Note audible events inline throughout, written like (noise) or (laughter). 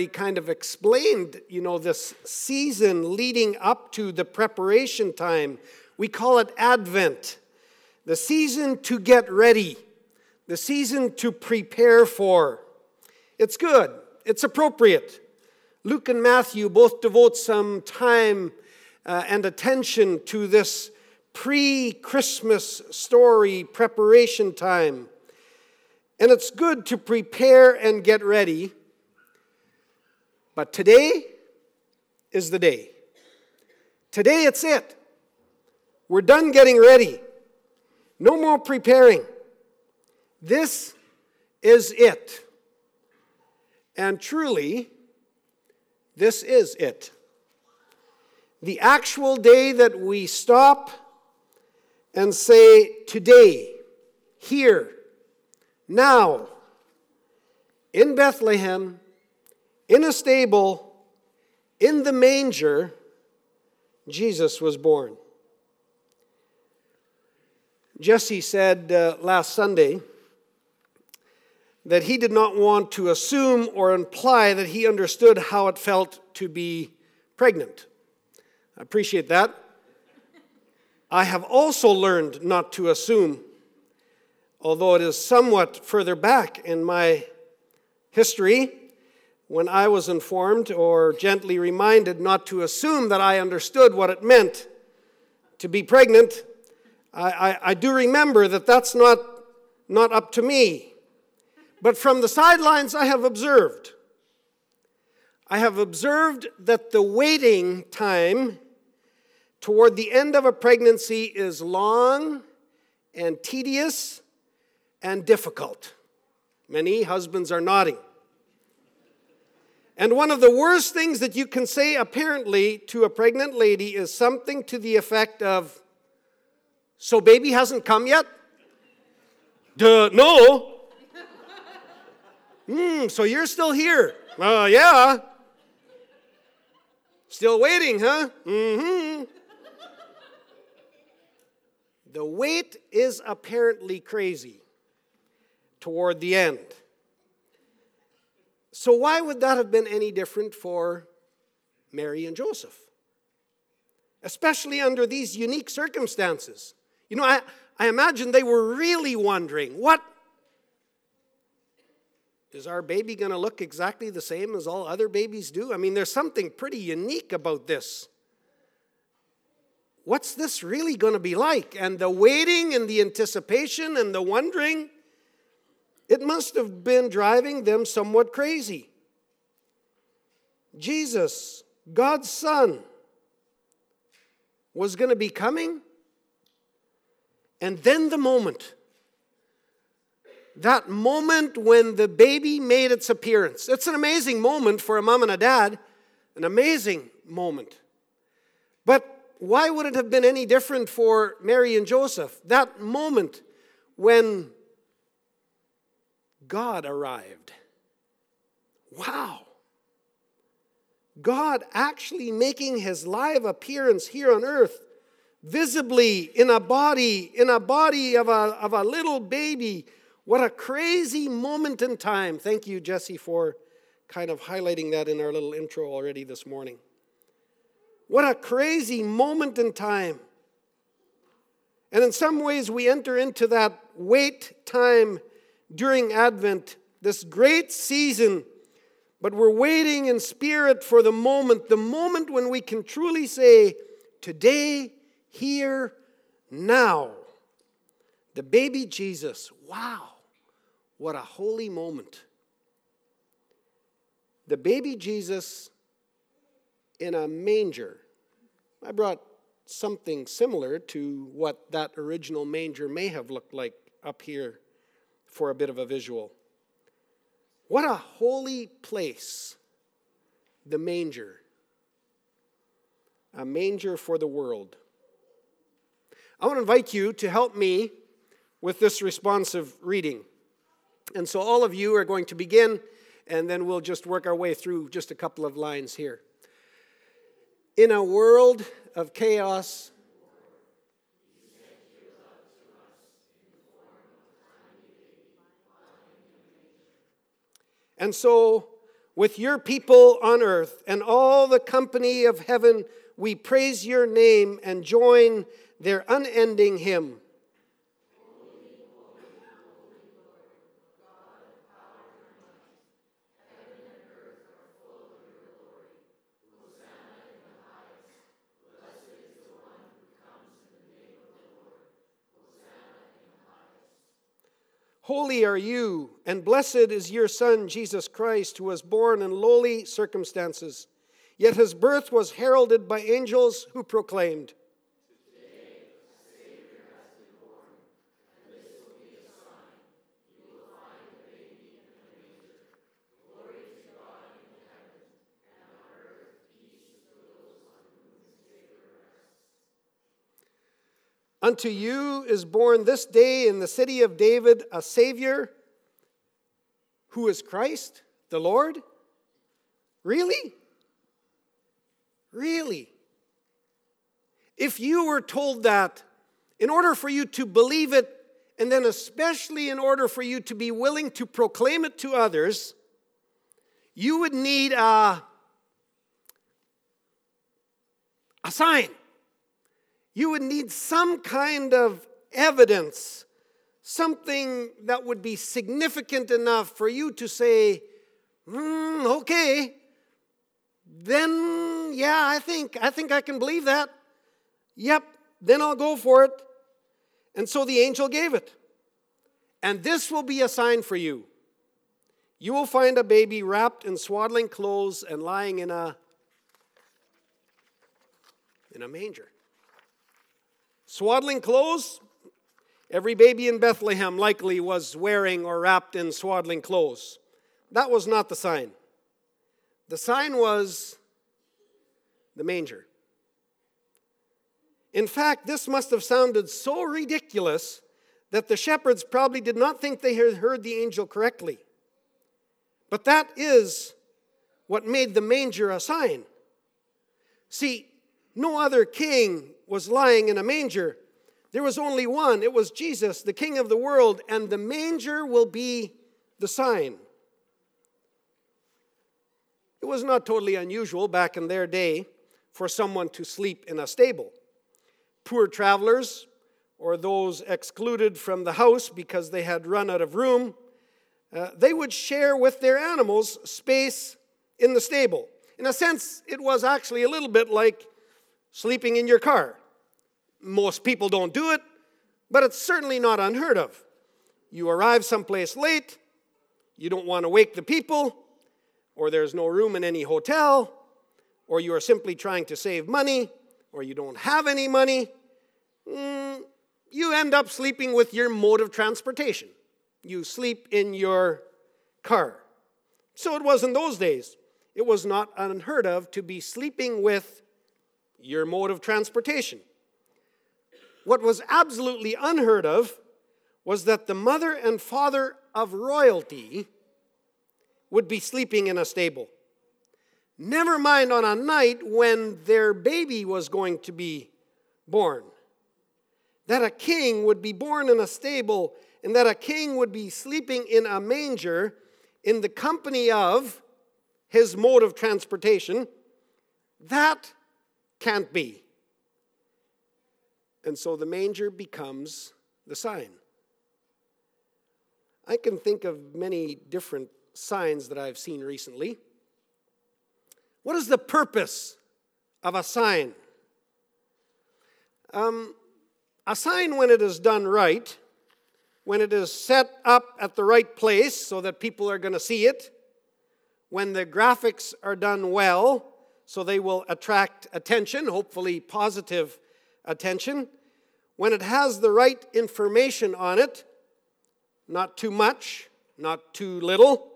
He kind of explained, you know, this season leading up to the preparation time. We call it Advent, the season to get ready, the season to prepare for. It's good, it's appropriate. Luke and Matthew both devote some time uh, and attention to this pre Christmas story preparation time. And it's good to prepare and get ready. But today is the day. Today it's it. We're done getting ready. No more preparing. This is it. And truly, this is it. The actual day that we stop and say, Today, here, now, in Bethlehem, in a stable, in the manger, Jesus was born. Jesse said uh, last Sunday that he did not want to assume or imply that he understood how it felt to be pregnant. I appreciate that. I have also learned not to assume, although it is somewhat further back in my history when I was informed or gently reminded not to assume that I understood what it meant to be pregnant. I, I, I do remember that that's not, not up to me. But from the sidelines, I have observed. I have observed that the waiting time toward the end of a pregnancy is long and tedious and difficult. Many husbands are nodding. And one of the worst things that you can say, apparently, to a pregnant lady is something to the effect of, So, baby hasn't come yet? Duh, no. Hmm, so you're still here? Uh, yeah. Still waiting, huh? Mm hmm. The wait is apparently crazy toward the end. So, why would that have been any different for Mary and Joseph? Especially under these unique circumstances. You know, I, I imagine they were really wondering what is our baby going to look exactly the same as all other babies do? I mean, there's something pretty unique about this. What's this really going to be like? And the waiting and the anticipation and the wondering, it must have been driving them somewhat crazy. Jesus, God's Son, was going to be coming, and then the moment that moment when the baby made its appearance. It's an amazing moment for a mom and a dad, an amazing moment. But why would it have been any different for Mary and Joseph? That moment when God arrived. Wow. God actually making his live appearance here on earth, visibly in a body, in a body of a, of a little baby what a crazy moment in time. Thank you, Jesse, for kind of highlighting that in our little intro already this morning. What a crazy moment in time. And in some ways, we enter into that wait time during Advent, this great season, but we're waiting in spirit for the moment, the moment when we can truly say, Today, here, now. The baby Jesus, wow. What a holy moment. The baby Jesus in a manger. I brought something similar to what that original manger may have looked like up here for a bit of a visual. What a holy place, the manger. A manger for the world. I want to invite you to help me with this responsive reading. And so all of you are going to begin, and then we'll just work our way through just a couple of lines here. In a world of chaos, and so with your people on earth and all the company of heaven, we praise your name and join their unending hymn. Holy are you, and blessed is your Son, Jesus Christ, who was born in lowly circumstances. Yet his birth was heralded by angels who proclaimed, Unto you is born this day in the city of David a Savior who is Christ the Lord. Really? Really? If you were told that, in order for you to believe it, and then especially in order for you to be willing to proclaim it to others, you would need a, a sign you would need some kind of evidence, something that would be significant enough for you to say, mm, okay, then yeah, I think I think I can believe that. Yep, then I'll go for it. And so the angel gave it. And this will be a sign for you. You will find a baby wrapped in swaddling clothes and lying in a in a manger. Swaddling clothes? Every baby in Bethlehem likely was wearing or wrapped in swaddling clothes. That was not the sign. The sign was the manger. In fact, this must have sounded so ridiculous that the shepherds probably did not think they had heard the angel correctly. But that is what made the manger a sign. See, no other king was lying in a manger. There was only one. It was Jesus, the King of the world, and the manger will be the sign. It was not totally unusual back in their day for someone to sleep in a stable. Poor travelers, or those excluded from the house because they had run out of room, uh, they would share with their animals space in the stable. In a sense, it was actually a little bit like sleeping in your car. Most people don't do it, but it's certainly not unheard of. You arrive someplace late, you don't want to wake the people, or there's no room in any hotel, or you are simply trying to save money, or you don't have any money. Mm, you end up sleeping with your mode of transportation. You sleep in your car. So it was in those days. It was not unheard of to be sleeping with your mode of transportation. What was absolutely unheard of was that the mother and father of royalty would be sleeping in a stable. Never mind on a night when their baby was going to be born. That a king would be born in a stable and that a king would be sleeping in a manger in the company of his mode of transportation, that can't be. And so the manger becomes the sign. I can think of many different signs that I've seen recently. What is the purpose of a sign? Um, a sign, when it is done right, when it is set up at the right place so that people are going to see it, when the graphics are done well, so they will attract attention, hopefully positive attention. When it has the right information on it, not too much, not too little.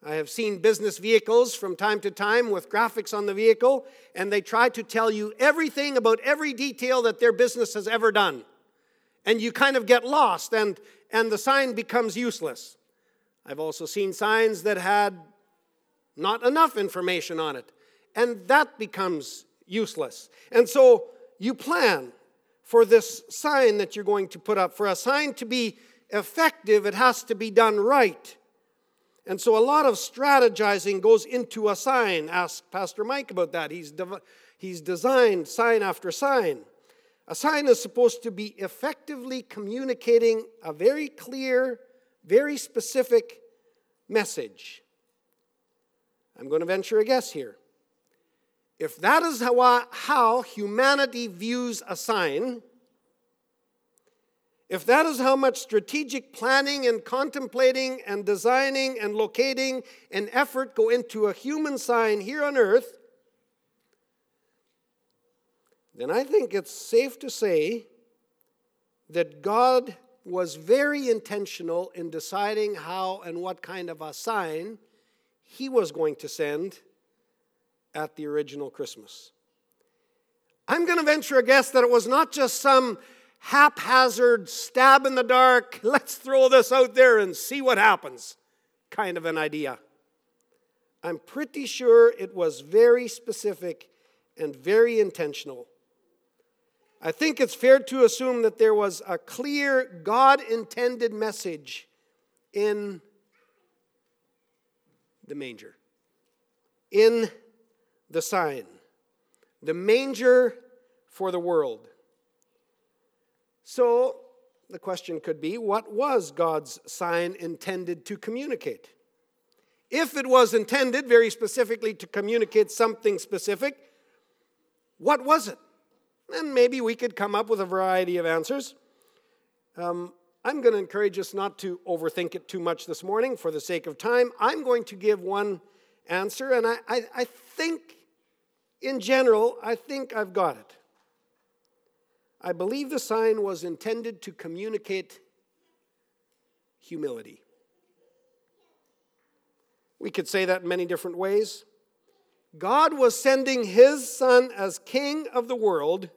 I have seen business vehicles from time to time with graphics on the vehicle, and they try to tell you everything about every detail that their business has ever done. And you kind of get lost, and, and the sign becomes useless. I've also seen signs that had not enough information on it and that becomes useless. And so you plan for this sign that you're going to put up. For a sign to be effective, it has to be done right. And so a lot of strategizing goes into a sign. Ask Pastor Mike about that. He's, de- he's designed sign after sign. A sign is supposed to be effectively communicating a very clear, very specific message. I'm going to venture a guess here. If that is how, how humanity views a sign, if that is how much strategic planning and contemplating and designing and locating and effort go into a human sign here on earth, then I think it's safe to say that God was very intentional in deciding how and what kind of a sign he was going to send at the original Christmas. I'm going to venture a guess that it was not just some haphazard stab in the dark, (laughs) let's throw this out there and see what happens kind of an idea. I'm pretty sure it was very specific and very intentional. I think it's fair to assume that there was a clear God intended message in the manger, in the sign, the manger for the world. So the question could be what was God's sign intended to communicate? If it was intended very specifically to communicate something specific, what was it? And maybe we could come up with a variety of answers. Um, I'm going to encourage us not to overthink it too much this morning for the sake of time. I'm going to give one answer, and I, I, I think, in general, I think I've got it. I believe the sign was intended to communicate humility. We could say that in many different ways. God was sending his son as king of the world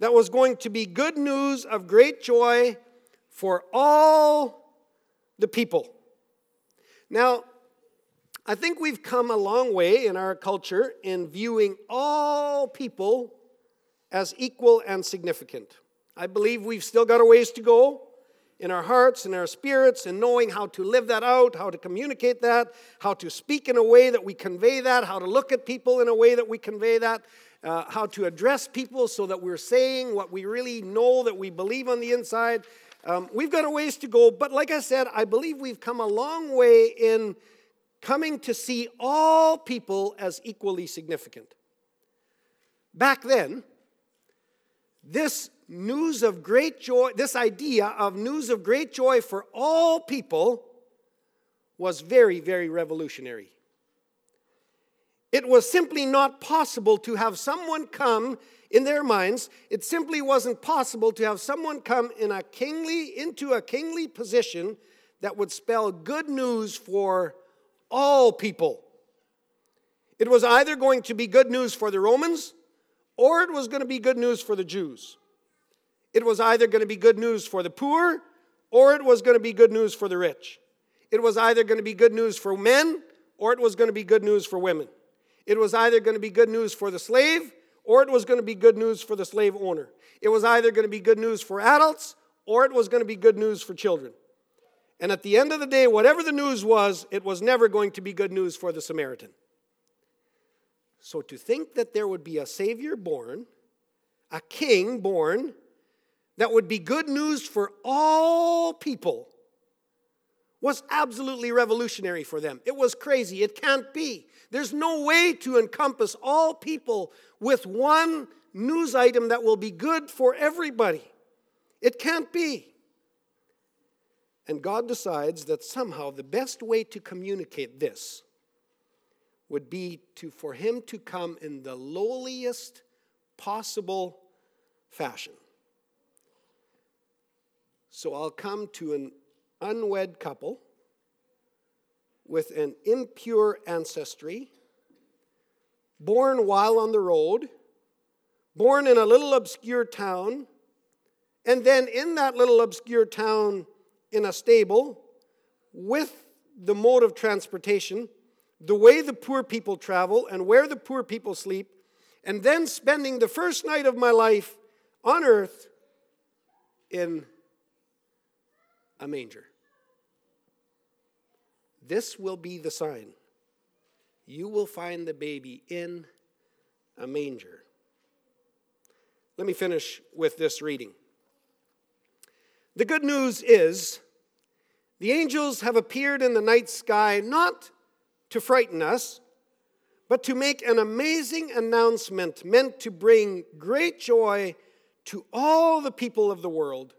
that was going to be good news of great joy for all the people. Now, I think we've come a long way in our culture in viewing all people as equal and significant. I believe we've still got a ways to go in our hearts and our spirits and knowing how to live that out, how to communicate that, how to speak in a way that we convey that, how to look at people in a way that we convey that, uh, how to address people so that we're saying what we really know that we believe on the inside. Um, we've got a ways to go, but like I said, I believe we've come a long way in coming to see all people as equally significant. Back then, this news of great joy, this idea of news of great joy for all people was very, very revolutionary. It was simply not possible to have someone come in their minds, it simply wasn't possible to have someone come in a kingly into a kingly position that would spell good news for all people. It was either going to be good news for the Romans or it was going to be good news for the Jews. It was either going to be good news for the poor or it was going to be good news for the rich. It was either going to be good news for men or it was going to be good news for women. It was either going to be good news for the slave or it was going to be good news for the slave owner. It was either going to be good news for adults or it was going to be good news for children. And at the end of the day, whatever the news was, it was never going to be good news for the Samaritan. So to think that there would be a Savior born, a king born, that would be good news for all people was absolutely revolutionary for them. It was crazy. It can't be. There's no way to encompass all people with one news item that will be good for everybody. It can't be. And God decides that somehow the best way to communicate this would be to for him to come in the lowliest possible fashion. So I'll come to an unwed couple with an impure ancestry, born while on the road, born in a little obscure town, and then in that little obscure town in a stable with the mode of transportation the way the poor people travel and where the poor people sleep, and then spending the first night of my life on earth in a manger. This will be the sign. You will find the baby in a manger. Let me finish with this reading. The good news is the angels have appeared in the night sky not to frighten us, but to make an amazing announcement meant to bring great joy to all the people of the world.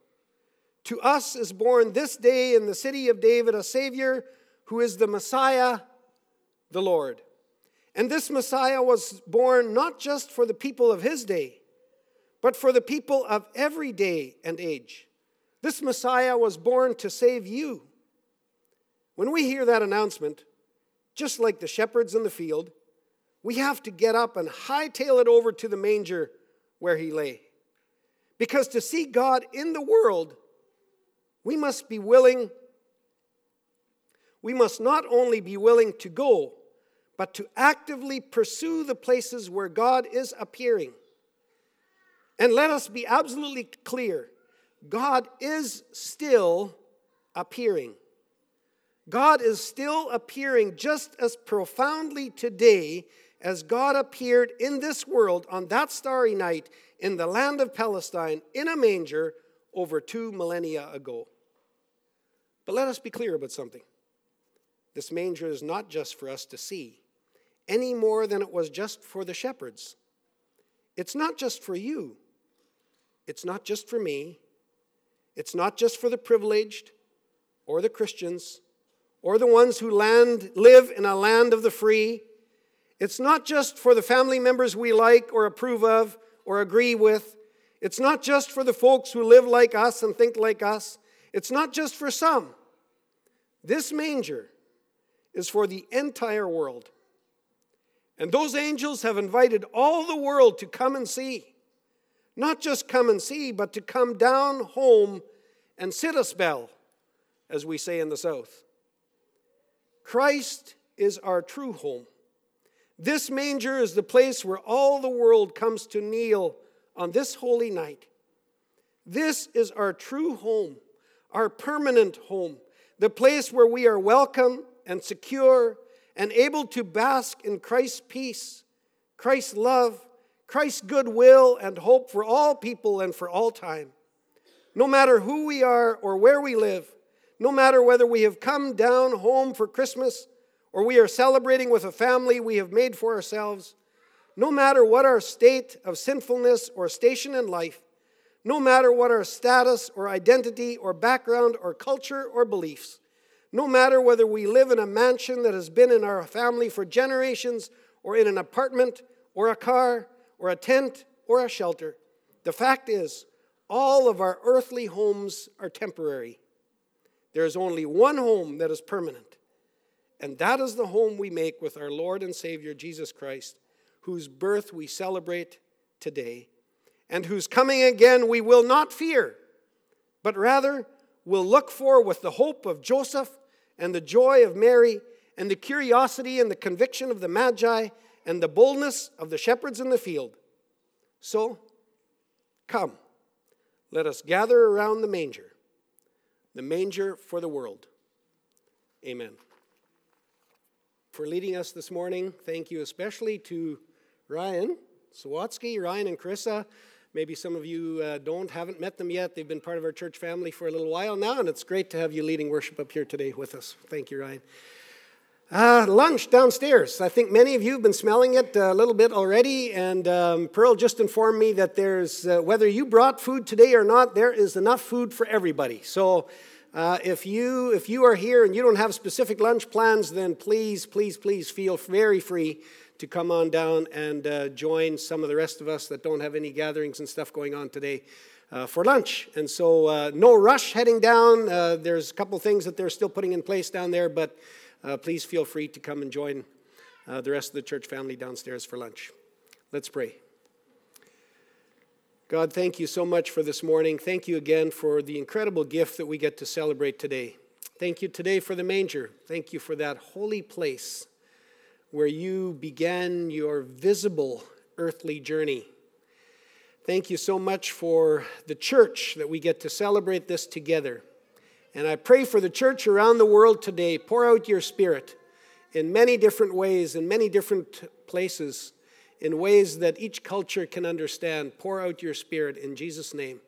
To us is born this day in the city of David a Savior who is the Messiah, the Lord. And this Messiah was born not just for the people of his day, but for the people of every day and age. This Messiah was born to save you. When we hear that announcement, just like the shepherds in the field, we have to get up and hightail it over to the manger where he lay. Because to see God in the world, we must be willing, we must not only be willing to go, but to actively pursue the places where God is appearing. And let us be absolutely clear God is still appearing. God is still appearing just as profoundly today as God appeared in this world on that starry night in the land of Palestine in a manger over two millennia ago. But let us be clear about something. This manger is not just for us to see, any more than it was just for the shepherds. It's not just for you, it's not just for me, it's not just for the privileged or the Christians or the ones who land, live in a land of the free. It's not just for the family members we like or approve of or agree with. It's not just for the folks who live like us and think like us. It's not just for some. This manger is for the entire world. And those angels have invited all the world to come and see. Not just come and see, but to come down home and sit a spell, as we say in the South. Christ is our true home. This manger is the place where all the world comes to kneel on this holy night. This is our true home, our permanent home, the place where we are welcome and secure and able to bask in Christ's peace, Christ's love, Christ's goodwill and hope for all people and for all time. No matter who we are or where we live, no matter whether we have come down home for Christmas or we are celebrating with a family we have made for ourselves, no matter what our state of sinfulness or station in life, no matter what our status or identity or background or culture or beliefs, no matter whether we live in a mansion that has been in our family for generations or in an apartment or a car or a tent or a shelter, the fact is, all of our earthly homes are temporary. There is only one home that is permanent, and that is the home we make with our Lord and Savior Jesus Christ, whose birth we celebrate today, and whose coming again we will not fear, but rather will look for with the hope of Joseph and the joy of Mary and the curiosity and the conviction of the Magi and the boldness of the shepherds in the field. So, come, let us gather around the manger the manger for the world. Amen. For leading us this morning, thank you especially to Ryan Sawatsky, Ryan and Carissa. Maybe some of you uh, don't, haven't met them yet. They've been part of our church family for a little while now, and it's great to have you leading worship up here today with us. Thank you, Ryan. Uh, lunch downstairs. I think many of you have been smelling it a little bit already, and um, Pearl just informed me that there's, uh, whether you brought food today or not, there is enough food for everybody. So uh, if, you, if you are here and you don't have specific lunch plans, then please, please, please feel very free to come on down and uh, join some of the rest of us that don't have any gatherings and stuff going on today. Uh, for lunch. And so, uh, no rush heading down. Uh, there's a couple things that they're still putting in place down there, but uh, please feel free to come and join uh, the rest of the church family downstairs for lunch. Let's pray. God, thank you so much for this morning. Thank you again for the incredible gift that we get to celebrate today. Thank you today for the manger. Thank you for that holy place where you began your visible earthly journey. Thank you so much for the church that we get to celebrate this together. And I pray for the church around the world today. Pour out your spirit in many different ways, in many different places, in ways that each culture can understand. Pour out your spirit in Jesus' name.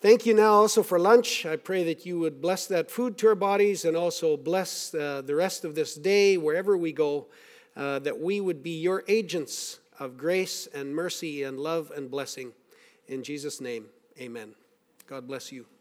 Thank you now also for lunch. I pray that you would bless that food to our bodies and also bless uh, the rest of this day wherever we go, uh, that we would be your agents of grace and mercy and love and blessing. In Jesus' name, amen. God bless you.